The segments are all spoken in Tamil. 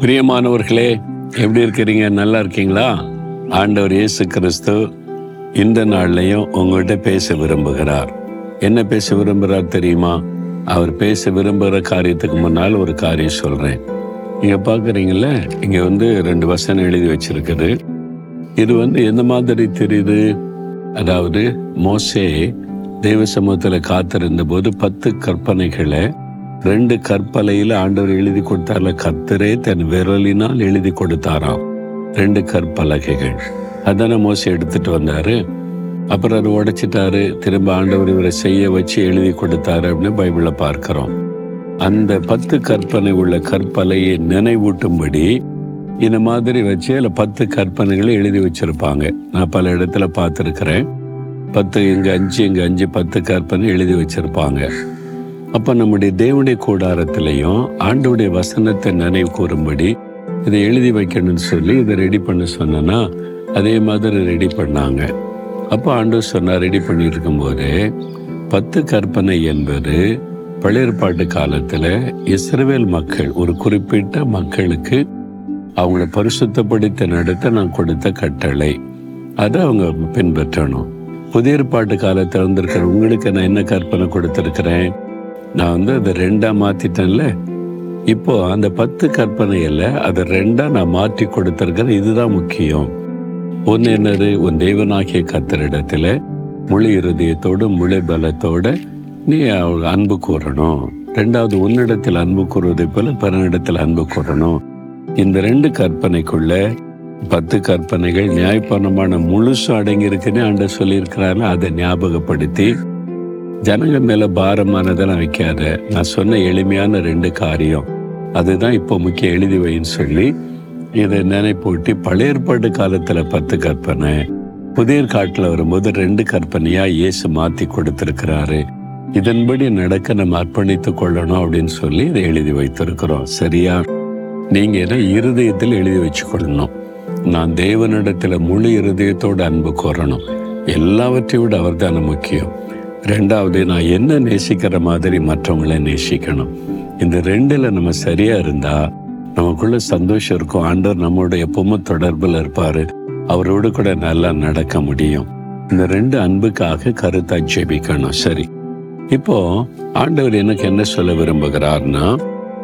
பிரியமானவர்களே எப்படி இருக்கிறீங்க? நல்லா இருக்கீங்களா? ஆண்டவர் இயேசு கிறிஸ்து இந்த நாள்லையும் உங்கள்கிட்ட பேச விரும்புகிறார். என்ன பேச விரும்புகிறார் தெரியுமா? அவர் பேச விரும்புகிற காரியத்துக்கு முன்னால் ஒரு காரியம் சொல்கிறேன் நீங்கள் பார்க்குறீங்கள இங்கே வந்து ரெண்டு வசனம் எழுதி வச்சிருக்குது. இது வந்து எந்த மாதிரி தெரியுது? அதாவது மோசே தெய்வ சமூகத்தில் காத்திருந்த போது பத்து கற்பனைகளை ரெண்டு கற்பலையில ஆண்டவர் எழுதி கொடுத்தார்ல கத்தரே தன் விரலினால் எழுதி கொடுத்தாராம். ரெண்டு கற்பலகைகள். அதான மோசி எடுத்துட்டு வந்தாரு. அப்புறம் அதை உடைச்சிட்டாரு. திரும்ப ஆண்டவர் இவரை செய்ய வச்சு எழுதி கொடுத்தாரு அப்படின்னு பைபிள பார்க்கிறோம். அந்த பத்து கற்பனை உள்ள கற்பலையை நினைவூட்டும்படி இந்த மாதிரி வச்சு அதில் பத்து கற்பனைகளை எழுதி வச்சிருப்பாங்க. நான் பல இடத்துல பார்த்துருக்கிறேன். பத்து இங்கே அஞ்சு இங்கே அஞ்சு பத்து கற்பனை எழுதி வச்சிருப்பாங்க. அப்போ நம்முடைய தேவனுடைய கூடாரத்திலையும் ஆண்டவுடைய வசனத்தை நினைவு கூறும்படி இதை எழுதி வைக்கணும்னு சொல்லி இதை ரெடி பண்ண சொன்னேன்னா அதே மாதிரி ரெடி பண்ணாங்க. அப்போ ஆண்டவர் சொன்னார் ரெடி பண்ணியிருக்கும் இருக்கும்போது பத்து கற்பனை என்பது பழையற்பாட்டு காலத்தில் இஸ்ரவேல் மக்கள் ஒரு குறிப்பிட்ட மக்களுக்கு அவங்கள பரிசுத்தப்படுத்த நடத்த நான் கொடுத்த கட்டளை. அதை அவங்க பின்பற்றணும். புதிய ஏற்பாட்டு காலத்தில் இருந்திருக்கிற உங்களுக்கு நான் என்ன கற்பனை கொடுத்துருக்கிறேன்? நான் வந்து அதை ரெண்டா மாத்திட்டேன்ல. இப்போ அந்த பத்து கற்பனையில அதை ரெண்டா நான் மாற்றி கொடுத்திருக்கிறேன் இதுதான் முக்கியம். ஒன்று என்னது? உன் தெய்வனாகிய கத்தரிடத்துல முழு இருதயத்தோடு முழு பலத்தோடு நீ அவ அன்பு கூறணும். ரெண்டாவது உன்னிடத்தில் அன்பு கூறுவதை போல பிறனிடத்தில் அன்பு கூறணும். இந்த ரெண்டு கற்பனைக்குள்ள பத்து கற்பனைகள் நியாயப்பணமான முழுசு அடங்கி இருக்குன்னு ஆண்ட சொல்லியிருக்கிறாரு அதை ஞாபகப்படுத்தி ஜனங்க மேல நான் வைக்காத. நான் சொன்ன எளிமையான ரெண்டு காரியம். அதுதான் இப்போ முக்கிய எழுதி வைன்னு சொல்லி இதை நினைப்பூட்டி பழைய ஏற்பாடு காலத்துல பத்து கற்பனை புதிய காட்டுல வரும்போது ரெண்டு கற்பனையா இயேசு மாத்தி கொடுத்திருக்கிறாரு. இதன்படி நடக்க நம்ம அர்ப்பணித்துக் கொள்ளணும் அப்படின்னு சொல்லி இதை எழுதி வைத்திருக்கிறோம். சரியா? நீங்க என்ன இருதயத்தில் எழுதி வச்சுக்கொள்ளணும். நான் தேவனிடத்துல முழு இருதயத்தோட அன்பு கோரணும். எல்லாவற்றையும் விட அவர்தான முக்கியம். ரெண்டாவது நான் என்ன நேசிக்கிற மாதிரி மற்றவங்களை நேசிக்கணும்? இந்த ரெண்டுல நம்ம சரியா இருந்தா நமக்குள்ள சந்தோஷம் இருக்கும். ஆண்டவர் நம்மளோட எப்பவுமே தொடர்பில் இருப்பாரு. அவரோடு கூட நல்லா நடக்க முடியும். இந்த ரெண்டு அன்புக்காக கருத்தா ஜெபிக்கணும். சரி. இப்போ ஆண்டவர் எனக்கு என்ன சொல்ல விரும்புகிறார்னா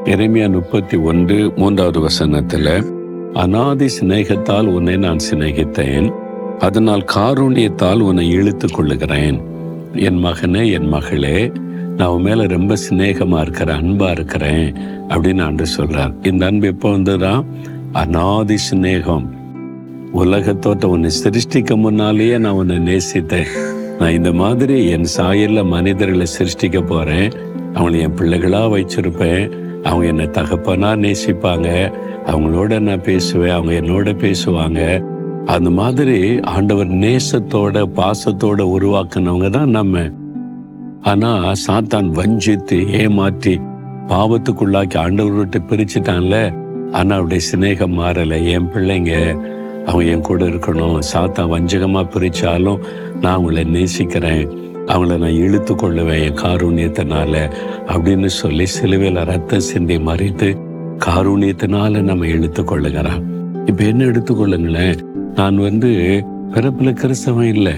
இறைமையா முப்பத்தி ஒன்று மூன்றாவது வசனத்துல அனாதி சிநேகத்தால் உன்னை நான் சிநேகித்தேன். அதனால் காரூணியத்தால் உன்னை இழுத்துக் கொள்ளுகிறேன். என் மகனே என் மகளே நான் உன் மேலே ரொம்ப சிநேகமாக இருக்கிறேன் அன்பாக இருக்கிறேன் அப்படின்னு ஆண்டு சொல்கிறார் இந்த அன்பு எப்போ வந்ததா அனாதி சிநேகம். உலகத்தோட்ட உன்னை சிருஷ்டிக்க முன்னாலேயே நான் உன்னை நேசித்தேன். நான் இந்த மாதிரி என் சாயல்ல மனிதர்களை சிருஷ்டிக்க போகிறேன் அவங்களை என் பிள்ளைகளாக வச்சிருப்பேன் அவங்க என்னை தகப்பனாக நேசிப்பாங்க. அவங்களோட நான் பேசுவேன். அவங்க என்னோட பேசுவாங்க. அந்த மாதிரி ஆண்டவர் நேசத்தோட பாசத்தோட உருவாக்குனவங்க தான் நம்ம. ஆனா சாத்தான் வஞ்சித்து ஏமாற்றி பாவத்துக்குள்ளாக்கி ஆண்டவர் விட்டு பிரிச்சுட்டான்ல? ஆனா அவருடைய சிநேகம் மாறல. என் பிள்ளைங்க அவங்க என் கூட இருக்கணும். சாத்தான் வஞ்சகமா பிரிச்சாலும் நான் அவங்கள நேசிக்கிறேன். அவங்கள நான் இழுத்து கொள்ளுவேன் என் காரூணியத்தினால அப்படின்னு சொல்லி சிலுவையில் ரத்தம் சிந்தி மறித்து காரூணியத்தினால நம்ம இழுத்து கொள்ளுகிறான். இப்ப என்ன எடுத்துக்கொள்ளுங்களேன்? நான் வந்து பிறப்புல கிறிஸ்தவன் இல்லை.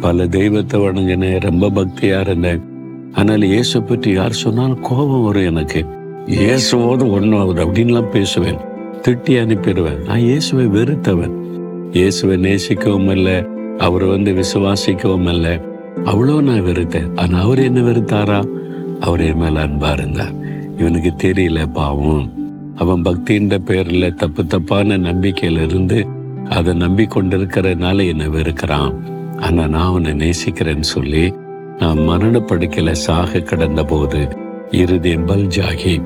பல தெய்வத்தை வணங்கினேன் ரொம்ப பக்தியா இருந்தேன். ஆனால் இயேசு பற்றி யார் சொன்னாலும் கோபம் வரும் எனக்கு. இயேசுவோடு ஒன்றாவது அப்படின்லாம் பேசுவேன். திட்டி அனுப்பிடுவேன். நான் இயேசுவை வெறுத்தவன். இயேசுவை நேசிக்கவும் இல்லை. அவரை வந்து விசுவாசிக்கவும் இல்லை. அவ்வளோ நான் வெறுத்தேன். ஆனால் அவர் என்ன வெறுத்தாரா? அவர் என் மேலே அன்பாக இருந்தார். இவனுக்கு தெரியல பாவம். அவன் பக்தின்ற பேர்ல தப்பு தப்பான நம்பிக்கையில இருந்து அதை நம்பி என்ன என்னை வெறுக்கிறான். ஆனா நான் அவனை நேசிக்கிறேன்னு சொல்லி நான் மரணப்படுக்கையில சாக கிடந்த போது இருதயம் பல்ஜாகி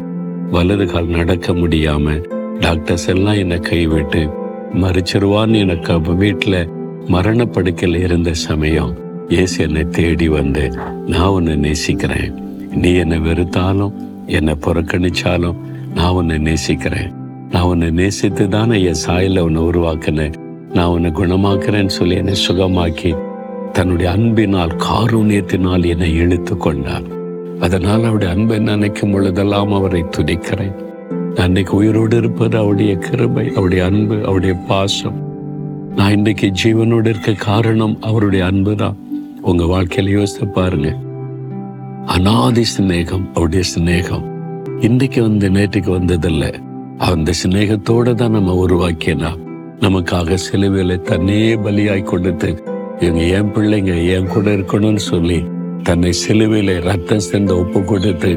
வலது கால் நடக்க முடியாம டாக்டர்ஸ் எல்லாம் என்னை கைவிட்டு மறிச்சிருவான்னு எனக்கு அவன் வீட்டுல மரணப்படுக்கையில் இருந்த சமயம் இயேசு என்னை தேடி வந்து நான் உன்னை நேசிக்கிறேன். நீ என்னை வெறுத்தாலும் என்னை புறக்கணிச்சாலும் நான் உன்னை நேசிக்கிறேன். நான் உன்னை நேசித்து தானே என் சாயல உன்னை உருவாக்கினேன். நான் உன்னை குணமாக்குறேன்னு சொல்லி என்னை சுகமாக்கி தன்னுடைய அன்பினால் காரூணியத்தினால் என்னை இழுத்து கொண்டார் அதனால் அவருடைய அன்பை நினைக்கும் பொழுதெல்லாம் அவரை துதிக்கிறேன். நான் இன்னைக்கு உயிரோடு இருப்பது அவருடைய கிருபை அவருடைய அன்பு அவருடைய பாசம். நான் இன்னைக்கு ஜீவனோடு இருக்க காரணம் அவருடைய அன்பு தான் உங்க வாழ்க்கையில யோசித்து பாருங்க. அனாதி சிநேகம் அவருடைய சிநேகம். இன்றைக்கு வந்து நேற்றுக்கு வந்ததில்லை. அந்த சிநேகத்தோட தான் நம்ம உருவாக்கினா நமக்காக சிலுவையில தன்னையே பலியாய் கொடுத்து இவங்க என் பிள்ளைங்க என் கூட இருக்கணும்னு சொல்லி தன்னை சிலுவையில ரத்தம் சேர்ந்து ஒப்பு கொடுத்து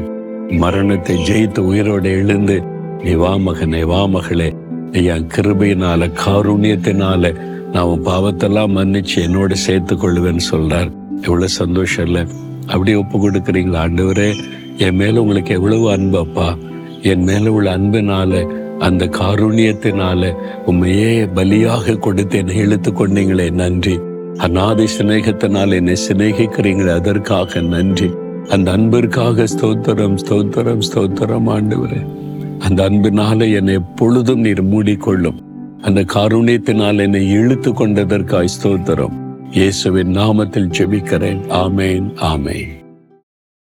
மரணத்தை ஜெயித்து உயிரோட எழுந்து நீ வா மகனே வா மகளே நீ என் கிருபையினால காருண்யத்தினால நான் உன் பாவத்தெல்லாம் மன்னிச்சு என்னோட சேர்த்து கொள்ளுவேன்னு சொல்றார். எவ்வளவு சந்தோஷம் இல்லை அப்படி ஒப்பு கொடுக்குறீங்களா ஆண்டவரே? என் மேலே உங்களுக்கு எவ்வளவு அன்பு அப்பா. என் மேலே உள்ள அன்பினால அந்த காருண்யத்தினால உண்மையே பலியாக கொடுத்து என்னை இழுத்து கொண்டீங்களே நன்றி. அநாதி சிநேகத்தினால் என்னை சிநேகிக்கிறீங்களே அதற்காக நன்றி. அந்த அன்பிற்காக ஸ்தோத்திரம் ஸ்தோத்திரம் ஸ்தோத்திரம் ஆண்டுவரே. அந்த அன்பினால என்னை எப்பொழுதும் நீர் மூடிக்கொள்ளும். அந்த காருணியத்தினால் என்னை இழுத்து கொண்டதற்காய் ஸ்தோத்திரம். இயேசுவின் நாமத்தில் ஜெபிக்கிறேன். ஆமேன் ஆமேன்.